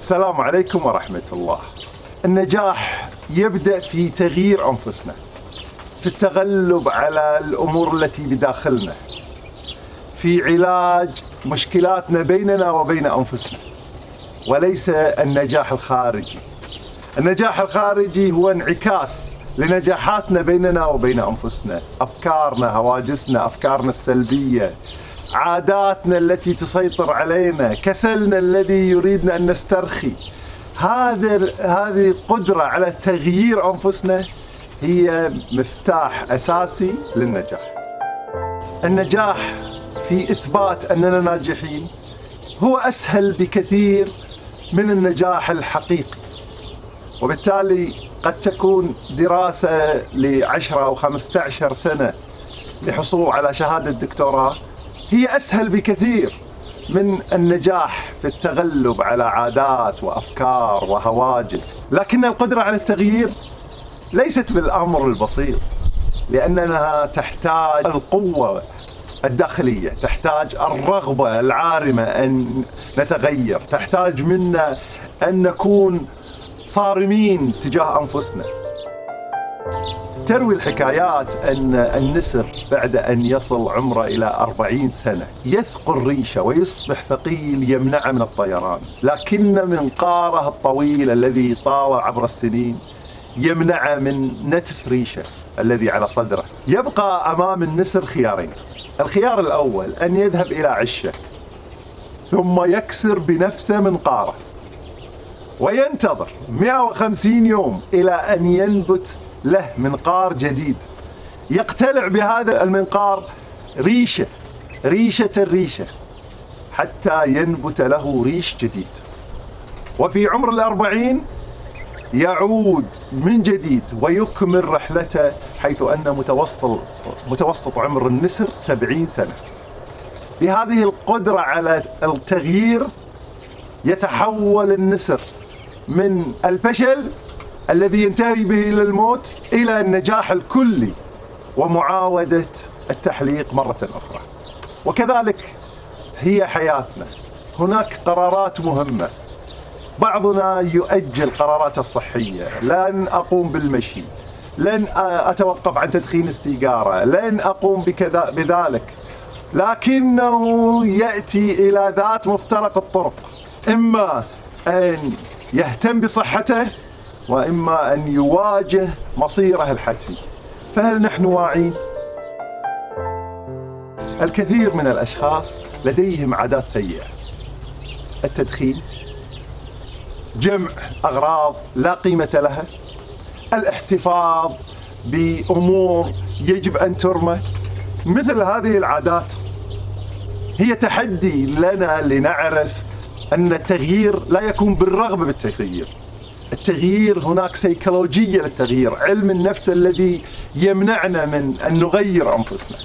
السلام عليكم ورحمة الله. النجاح يبدأ في تغيير أنفسنا. في التغلب على الأمور التي بداخلنا. في علاج مشكلاتنا بيننا وبين أنفسنا. وليس النجاح الخارجي. النجاح الخارجي هو انعكاس لنجاحاتنا بيننا وبين أنفسنا، أفكارنا، هواجسنا، أفكارنا السلبية، عاداتنا التي تسيطر علينا، كسلنا الذي يريدنا أن نسترخي. هذا هذه القدره على تغيير أنفسنا هي مفتاح أساسي للنجاح. النجاح في إثبات أننا ناجحين هو أسهل بكثير من النجاح الحقيقي. وبالتالي قد تكون دراسة لعشرة أو خمسة عشر سنة لحصول على شهادة دكتوراه هي أسهل بكثير من النجاح في التغلب على عادات وأفكار وهواجس. لكن القدرة على التغيير ليست بالأمر البسيط لأنها تحتاج القوة الداخلية تحتاج الرغبة العارمة أن نتغير تحتاج منا أن نكون صارمين تجاه أنفسنا. تروي الحكايات أن النسر بعد أن يصل عمره إلى أربعين سنة يثقل ريشه ويصبح ثقيل يمنعه من الطيران. لكن منقاره الطويل الذي طال عبر السنين يمنعه من نتف ريشه الذي على صدره. يبقى أمام النسر خيارين. الخيار الأول أن يذهب إلى عشه ثم يكسر بنفسه منقاره وينتظر 150 يوم إلى أن ينبت له منقار جديد. يقتلع بهذا المنقار ريشة ريشة الريشة حتى ينبت له ريش جديد. وفي عمر الأربعين يعود من جديد ويكمل رحلته حيث أن متوسط متوسط عمر النسر سبعين سنة. بهذه القدرة على التغيير يتحول النسر من الفشل الذي ينتهي به إلى الموت إلى النجاح الكلي ومعاودة التحليق مرة أخرى. وكذلك هي حياتنا. هناك قرارات مهمة. بعضنا يؤجل قرارات الصحية، لن أقوم بالمشي، لن أتوقف عن تدخين السيجارة، لن أقوم بكذا بذلك. لكنه يأتي إلى ذات مفترق الطرق. إما أن يهتم بصحته وإما أن يواجه مصيره الحتمي. فهل نحن واعين؟ الكثير من الأشخاص لديهم عادات سيئة. التدخين جمع أغراض لا قيمة لها. الاحتفاظ بأمور يجب أن ترمى. مثل هذه العادات هي تحدي لنا لنعرف أن التغيير لا يكون بالرغبة بالتغيير التغيير هناك سيكولوجية للتغيير علم النفس الذي يمنعنا من أن نغير أنفسنا.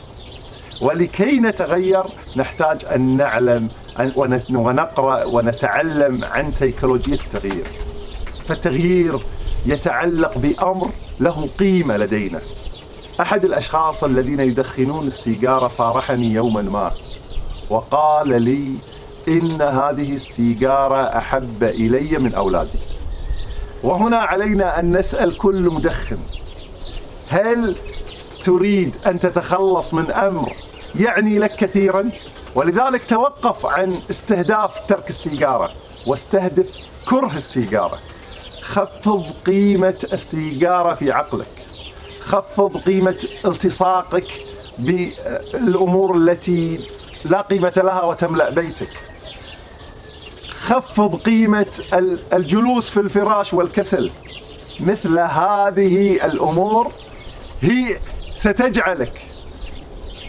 ولكي نتغير نحتاج أن نعلم ونقرأ ونتعلم عن سيكولوجية التغيير. فالتغيير يتعلق بأمر له قيمة لدينا. أحد الأشخاص الذين يدخنون السيجارة صارحني يوما ما وقال لي إن هذه السيجارة أحب إلي من أولادي. وهنا علينا أن نسأل كل مدخن هل تريد أن تتخلص من أمر يعني لك كثيرا؟ ولذلك توقف عن استهداف ترك السيجارة واستهدف كره السيجارة. خفض قيمة السيجارة في عقلك. خفض قيمة التصاقك بالأمور التي لا قيمة لها وتملأ بيتك. خفض قيمة الجلوس في الفراش والكسل. مثل هذه الأمور هي ستجعلك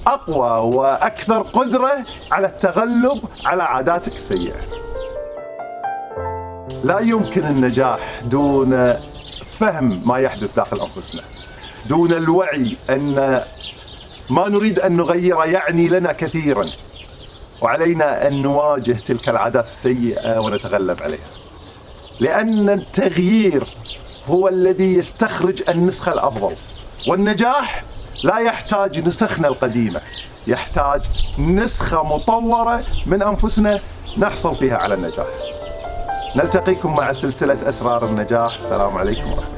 أقوى وأكثر قدرة على التغلب على عاداتك السيئة. لا يمكن النجاح دون فهم ما يحدث داخل أنفسنا دون الوعي أن ما نريد أن نغيره يعني لنا كثيرا. وعلينا أن نواجه تلك العادات السيئة ونتغلب عليها. لأن التغيير هو الذي يستخرج النسخة الأفضل. والنجاح لا يحتاج نسخنا القديمة، يحتاج نسخة مطورة من أنفسنا نحصل فيها على النجاح. نلتقيكم مع سلسلة أسرار النجاح السلام عليكم ورحمة الله